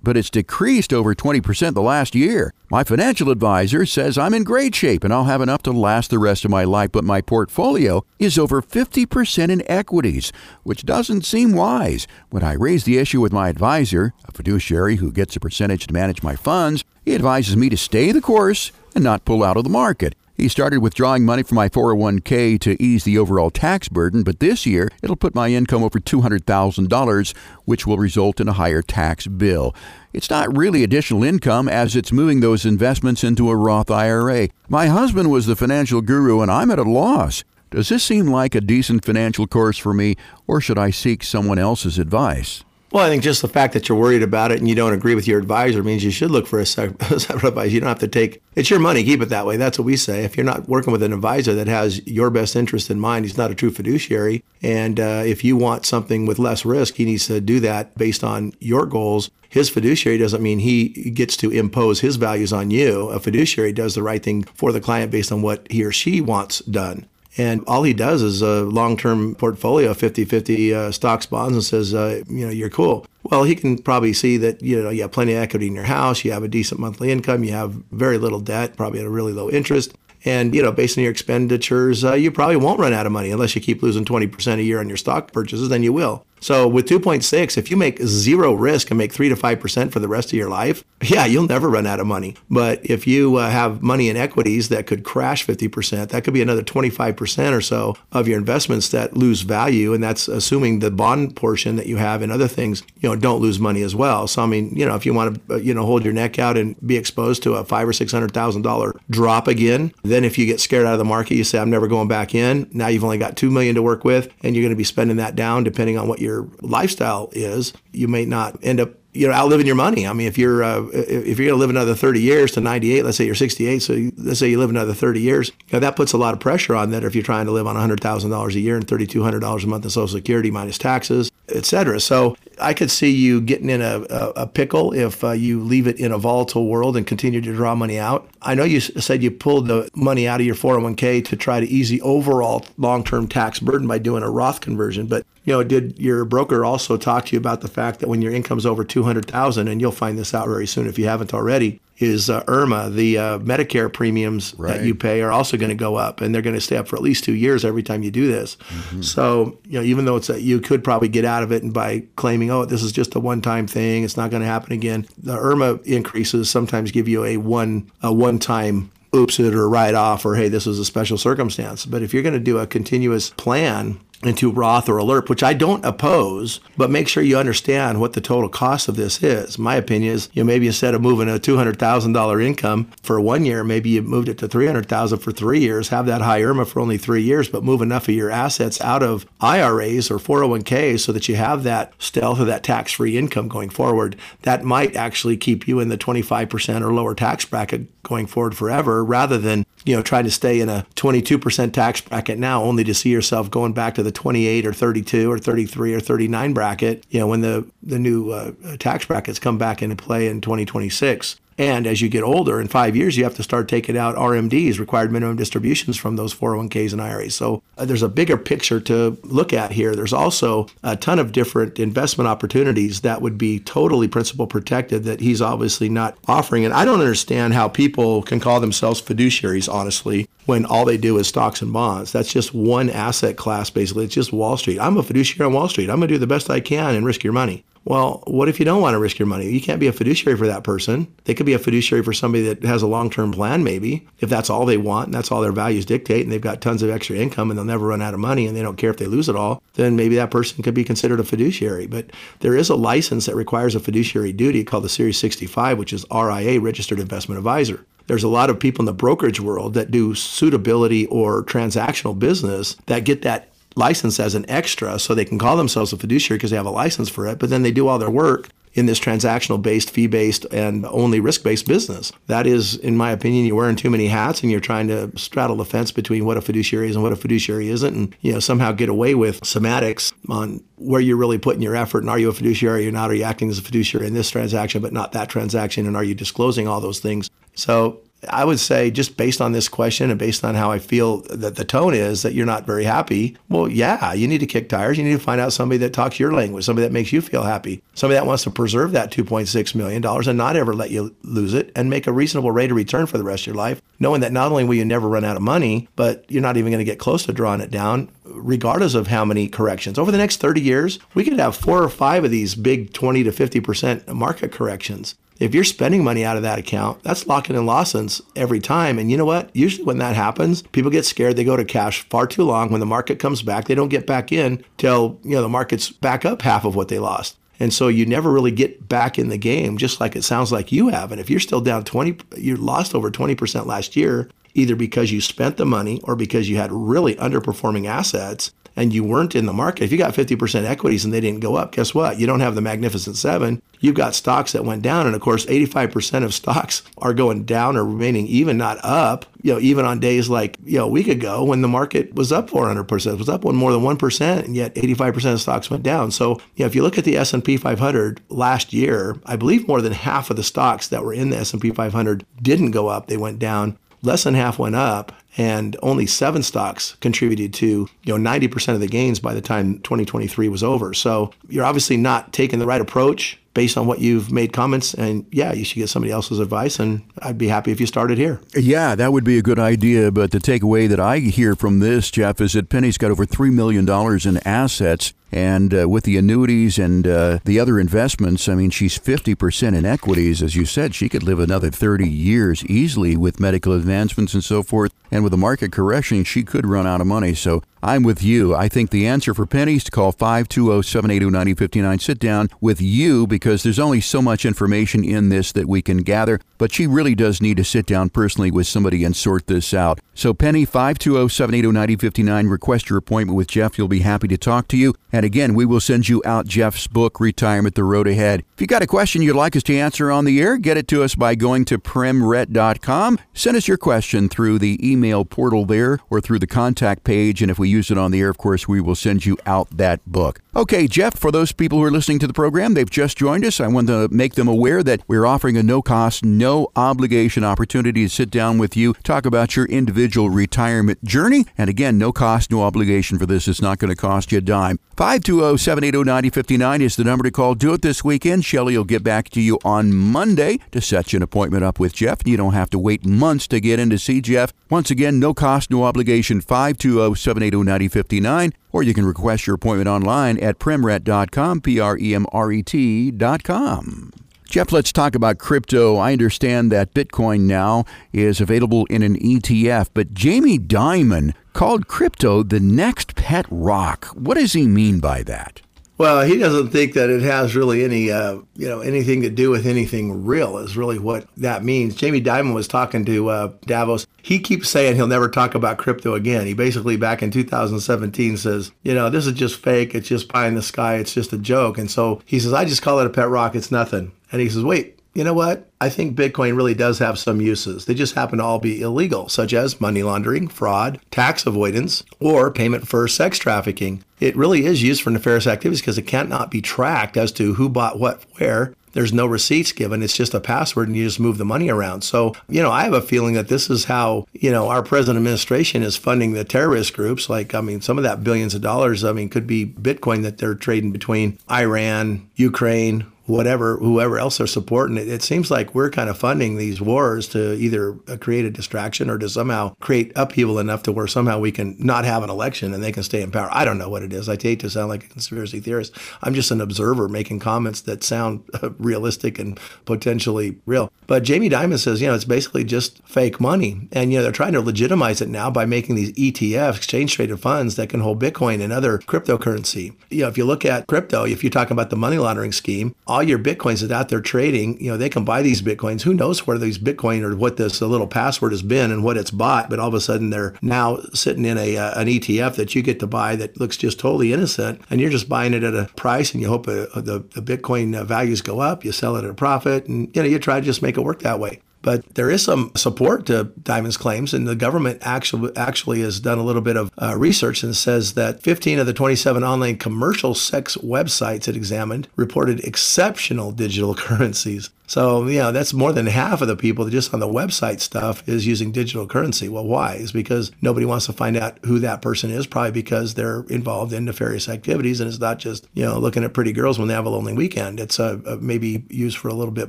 Speaker 2: but it's decreased over 20% the last year. My financial advisor says I'm in great shape and I'll have enough to last the rest of my life, but my portfolio is over 50% in equities, which doesn't seem wise. When I raise the issue with my advisor, a fiduciary who gets a percentage to manage my funds, he advises me to stay the course and not pull out of the market. He started withdrawing money from my 401k to ease the overall tax burden, but this year it'll put my income over $200,000, which will result in a higher tax bill. It's not really additional income as it's moving those investments into a Roth IRA. My husband was the financial guru and I'm at a loss. Does this seem like a decent financial course for me, or should I seek someone else's advice?
Speaker 3: Well, I think just the fact that you're worried about it and you don't agree with your advisor means you should look for a separate [laughs] advisor. You don't have to take it's your money, keep it that way. That's what we say. If you're not working with an advisor that has your best interest in mind, he's not a true fiduciary. And uh, if you want something with less risk, he needs to do that based on your goals. His fiduciary doesn't mean he gets to impose his values on you. A fiduciary does the right thing for the client based on what he or she wants done. And all he does is a long-term portfolio, 50-50 uh, stocks, bonds, and says, uh, you know, you're cool. Well, he can probably see that, you know, you have plenty of equity in your house, you have a decent monthly income, you have very little debt, probably at a really low interest. And, you know, based on your expenditures, uh, you probably won't run out of money unless you keep losing 20% a year on your stock purchases, then you will. So with 2.6, if you make zero risk and make 3 to 5% for the rest of your life, [laughs] yeah, you'll never run out of money. But if you uh, have money in equities that could crash 50%, that could be another 25% or so of your investments that lose value. And that's assuming the bond portion that you have and other things, you know, don't lose money as well. So, I mean, you know, if you want to, uh, you know, hold your neck out and be exposed to a five or $600,000 drop again, then if you get scared out of the market, you say, I'm never going back in. Now you've only got 2 million to work with and you're going to be spending that down depending on what your your lifestyle is, you may not end up you know outliving your money. I mean, if you're uh, if you're going to live another 30 years to 98, let's say you're 68, so you, let's say you live another 30 years, you know, that puts a lot of pressure on that. If you're trying to live on $100,000 a year and $3,200 a month in Social Security minus taxes, et cetera. So I could see you getting in a, a, a pickle if uh, you leave it in a volatile world and continue to draw money out. I know you said you pulled the money out of your 401k to try to ease the overall long-term tax burden by doing a Roth conversion, but you know, did your broker also talk to you about the fact that when your income's over 200,000 and you'll find this out very soon if you haven't already, is uh, IRMAA, the uh, Medicare premiums right. that you pay are also going to go up, and they're going to stay up for at least two years every time you do this. Mm-hmm. So, you know, even though it's a, you could probably get out of it and by claiming, oh, this is just a one-time thing, it's not going to happen again. The IRMAA increases sometimes give you a one a one-time oops it or write off or hey, this was a special circumstance. But if you're going to do a continuous plan into Roth or Alert, which I don't oppose, but make sure you understand what the total cost of this is. My opinion is, you know, maybe instead of moving a $200,000 income for one year, maybe you moved it to 300,000 for three years, have that high IRMAA for only three years, but move enough of your assets out of IRAs or 401ks so that you have that stealth or that tax-free income going forward. That might actually keep you in the 25% or lower tax bracket going forward forever rather than you know trying to stay in a 22% tax bracket now only to see yourself going back to the 28 or 32 or 33 or 39 bracket you know when the the new uh, tax brackets come back into play in 2026 and as you get older, in five years, you have to start taking out RMDs, required minimum distributions from those 401ks and IRAs. So uh, there's a bigger picture to look at here. There's also a ton of different investment opportunities that would be totally principal protected that he's obviously not offering. And I don't understand how people can call themselves fiduciaries, honestly, when all they do is stocks and bonds. That's just one asset class, basically. It's just Wall Street. I'm a fiduciary on Wall Street. I'm going to do the best I can and risk your money. Well, what if you don't want to risk your money? You can't be a fiduciary for that person. They could be a fiduciary for somebody that has a long term plan, maybe, if that's all they want and that's all their values dictate, and they've got tons of extra income and they'll never run out of money and they don't care if they lose it all, then maybe that person could be considered a fiduciary. But there is a license that requires a fiduciary duty called the Series 65, which is RIA, Registered Investment Advisor there's a lot of people in the brokerage world that do suitability or transactional business that get that license as an extra so they can call themselves a fiduciary because they have a license for it, but then they do all their work in this transactional based, fee based, and only risk based business. That is, in my opinion, you're wearing too many hats and you're trying to straddle the fence between what a fiduciary is and what a fiduciary isn't, and you know somehow get away with semantics on where you're really putting your effort and are you a fiduciary or not? Are you acting as a fiduciary in this transaction but not that transaction? And are you disclosing all those things? So I would say, just based on this question and based on how I feel that the tone is, that you're not very happy. Well, yeah, you need to kick tires. You need to find out somebody that talks your language, somebody that makes you feel happy, somebody that wants to preserve that $2.6 million and not ever let you lose it and make a reasonable rate of return for the rest of your life, knowing that not only will you never run out of money, but you're not even going to get close to drawing it down, regardless of how many corrections. Over the next 30 years, we could have four or five of these big 20 to 50% market corrections. If you're spending money out of that account, that's locking in losses every time. And you know what? Usually when that happens, people get scared. They go to cash far too long. When the market comes back, they don't get back in till, you know, the market's back up half of what they lost. And so you never really get back in the game, just like it sounds like you have. And if you're still down 20, you lost over 20% last year, either because you spent the money or because you had really underperforming assets and you weren't in the market, if you got 50% equities and they didn't go up, guess what? You don't have the Magnificent Seven. You've got stocks that went down. And of course, 85% of stocks are going down or remaining even, not up. You know, even on days like, you know, a week ago when the market was up 400%, was up one more than 1%, and yet 85% of stocks went down. So, you know, if you look at the S&P 500 last year, I believe more than half of the stocks that were in the S&P 500 didn't go up, they went down less than half went up and only seven stocks contributed to you know 90% of the gains by the time 2023 was over. So you're obviously not taking the right approach based on what you've made comments. And yeah you should get somebody else's advice and i'd be happy if you started here.
Speaker 2: Yeah that would be a good idea. But the takeaway that i hear from this jeff is that penny's got over $3 million in assets. And uh, with the annuities and uh, the other investments, I mean, she's 50% in equities. As you said, she could live another 30 years easily with medical advancements and so forth. And with the market correction, she could run out of money. So I'm with you. I think the answer for Penny is to call 520 780 9059. Sit down with you because there's only so much information in this that we can gather, but she really does need to sit down personally with somebody and sort this out. So, Penny, 520 780 9059, request your appointment with Jeff. You'll be happy to talk to you. And again, we will send you out Jeff's book, Retirement The Road Ahead. If you got a question you'd like us to answer on the air, get it to us by going to premret.com. Send us your question through the email portal there or through the contact page. And if we use it on the air, of course, we will send you out that book. Okay, Jeff, for those people who are listening to the program, they've just joined us. I want to make them aware that we're offering a no cost, no obligation opportunity to sit down with you, talk about your individual retirement journey. And again, no cost, no obligation for this. It's not going to cost you a dime. 520 780 9059 is the number to call. Do it this weekend. Shelly will get back to you on Monday to set you an appointment up with Jeff. You don't have to wait months to get in to see Jeff. Once again, no cost, no obligation. 520 780 9059 or you can request your appointment online at premret.com, P R E M R E T.com. Jeff, let's talk about crypto. I understand that Bitcoin now is available in an ETF, but Jamie Dimon called crypto the next pet rock. What does he mean by that?
Speaker 3: Well, he doesn't think that it has really any, uh, you know, anything to do with anything real. Is really what that means. Jamie Dimon was talking to uh, Davos. He keeps saying he'll never talk about crypto again. He basically back in 2017 says, you know, this is just fake. It's just pie in the sky. It's just a joke. And so he says, I just call it a pet rock. It's nothing. And he says, wait, you know what? I think Bitcoin really does have some uses. They just happen to all be illegal, such as money laundering, fraud, tax avoidance, or payment for sex trafficking. It really is used for nefarious activities because it cannot be tracked as to who bought what where. There's no receipts given. It's just a password and you just move the money around. So, you know, I have a feeling that this is how, you know, our present administration is funding the terrorist groups. Like, I mean, some of that billions of dollars, I mean, could be Bitcoin that they're trading between Iran, Ukraine, whatever, whoever else they're supporting. It, it seems like we're kind of funding these wars to either uh, create a distraction or to somehow create upheaval enough to where somehow we can not have an election and they can stay in power. I don't know what it is. I hate to sound like a conspiracy theorist. I'm just an observer making comments that sound [laughs] uh, realistic and potentially real. But Jamie Dimon says, you know, it's basically just fake money. And, you know, they're trying to legitimize it now by making these ETFs, exchange traded funds that can hold Bitcoin and other cryptocurrency. You know, if you look at crypto, if you're talking about the money laundering scheme, all your bitcoins that out there trading, you know, they can buy these bitcoins. Who knows where these bitcoin or what this little password has been and what it's bought, but all of a sudden they're now sitting in a uh, an ETF that you get to buy that looks just totally innocent, and you're just buying it at a price, and you hope uh, the the bitcoin uh, values go up. You sell it at a profit, and you know you try to just make it work that way. But there is some support to Dimon's claims, and the government actually actually has done a little bit of uh, research and says that 15 of the 27 online commercial sex websites it examined reported exceptional digital [laughs] currencies. So, you know, that's more than half of the people just on the website stuff is using digital currency. Well, why? Is because nobody wants to find out who that person is, probably because they're involved in nefarious activities. And it's not just, you know, looking at pretty girls when they have a lonely weekend. It's uh, uh maybe used for a little bit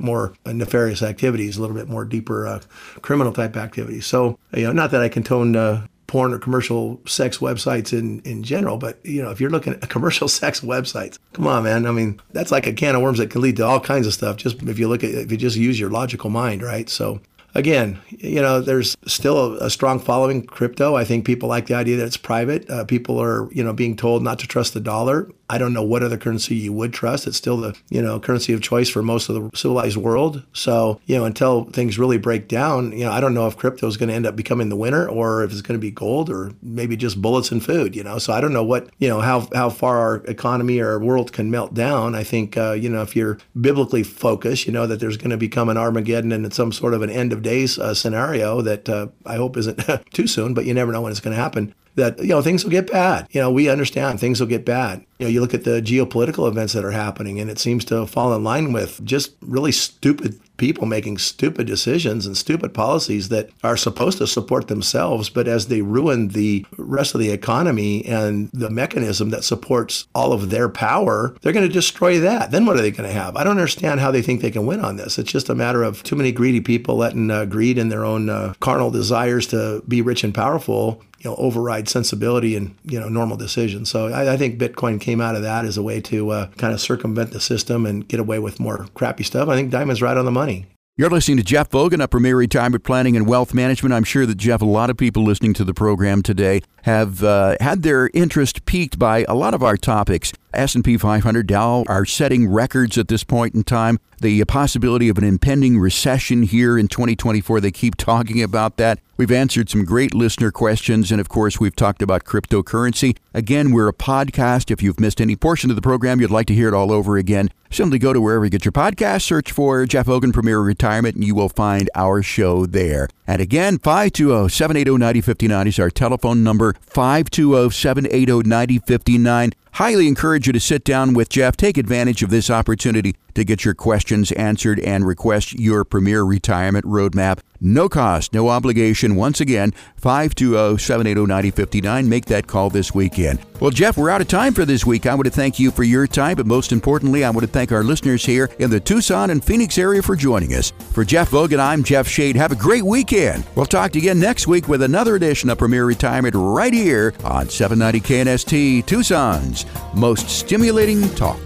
Speaker 3: more uh, nefarious activities, a little bit more deeper uh, criminal type activities. So, you know, not that I condone uh, porn or commercial sex websites in, in general. But, you know, if you're looking at [laughs] commercial sex websites, come on, man. I mean, that's like a can of worms that can lead to all kinds of stuff. Just if you look at, if you just use your logical mind, right? So, again, you know, there's still a, a, strong following crypto. I think people like the idea that it's private. Uh, people are, you know, being told not to trust the dollar. I don't know what other currency you would trust. It's still the, you know, currency of choice for most of the civilized world. So, you know, until things really break down, you know, I don't know if crypto is going to end up becoming the winner or if it's going to be gold or maybe just bullets and food, you know. So I don't know what, you know, how, how far our economy or our world can melt down. I think, uh, you know, if you're biblically focused, you know that there's going to become an Armageddon and some sort of an end of days uh, scenario that uh, I hope isn't [laughs] too soon, but you never know when it's going to happen that you know things will get bad. You know, we understand things will get bad. You know, you look at the geopolitical events that are happening, and it seems to fall in line with just really stupid people making stupid decisions and stupid policies that are supposed to support themselves, but as they ruin the rest of the economy and the mechanism that supports all of their power, they're going to destroy that. Then what are they going to have? I don't understand how they think they can win on this. It's just a matter of too many greedy people letting uh, greed and their own uh, carnal desires to be rich and powerful you know override sensibility and you know normal decisions. So I, I think Bitcoin came out of that as a way to uh, kind of circumvent the system and get away with more crappy stuff. I think Dimon's right on the money.
Speaker 2: You're listening to Jeff Vogan of Premier Retirement Planning and Wealth Management. I'm sure that, Jeff, a lot of people listening to the program today have uh, had their interest piqued by a lot of our topics. S&P 500 Dow are setting records at this point in time. The possibility of an impending recession here in 2024, they keep talking about that. We've answered some great listener questions, and of course, we've talked about cryptocurrency. Again, we're a podcast. If you've missed any portion of the program, you'd like to hear it all over again, simply go to wherever you get your podcast, search for Jeff Vogan Premier Retirement, and you will find our show there. And again, 520 780 9059 is our telephone number, 520 780 9059. Highly encourage you to sit down with Jeff. Take advantage of this opportunity to get your questions answered and request your premier retirement roadmap. No cost, no obligation. Once again, 520 780 9059. Make that call this weekend. Well, Jeff, we're out of time for this week. I want to thank you for your time, but most importantly, I want to thank our listeners here in the Tucson and Phoenix area for joining us. For Jeff Vogan, I'm Jeff Shade. Have a great weekend. We'll talk to you again next week with another edition of Premier Retirement right here on 790 KNST, Tucson's most stimulating talk.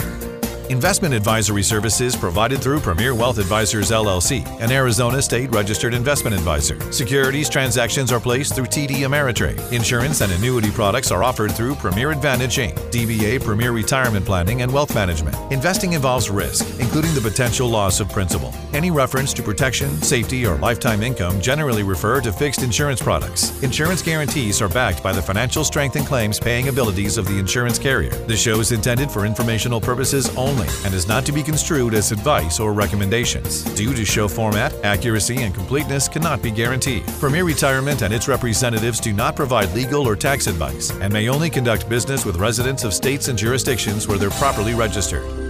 Speaker 1: Investment advisory services provided through Premier Wealth Advisors LLC, an Arizona state registered investment advisor. Securities transactions are placed through TD Ameritrade. Insurance and annuity products are offered through Premier Advantage Inc., DBA Premier Retirement Planning and Wealth Management. Investing involves risk, including the potential loss of principal. Any reference to protection, safety, or lifetime income generally refer to fixed insurance products. Insurance guarantees are backed by the financial strength and claims paying abilities of the insurance carrier. The show is intended for informational purposes only and is not to be construed as advice or recommendations. Due to show format, accuracy and completeness cannot be guaranteed. Premier Retirement and its representatives do not provide legal or tax advice and may only conduct business with residents of states and jurisdictions where they're properly registered.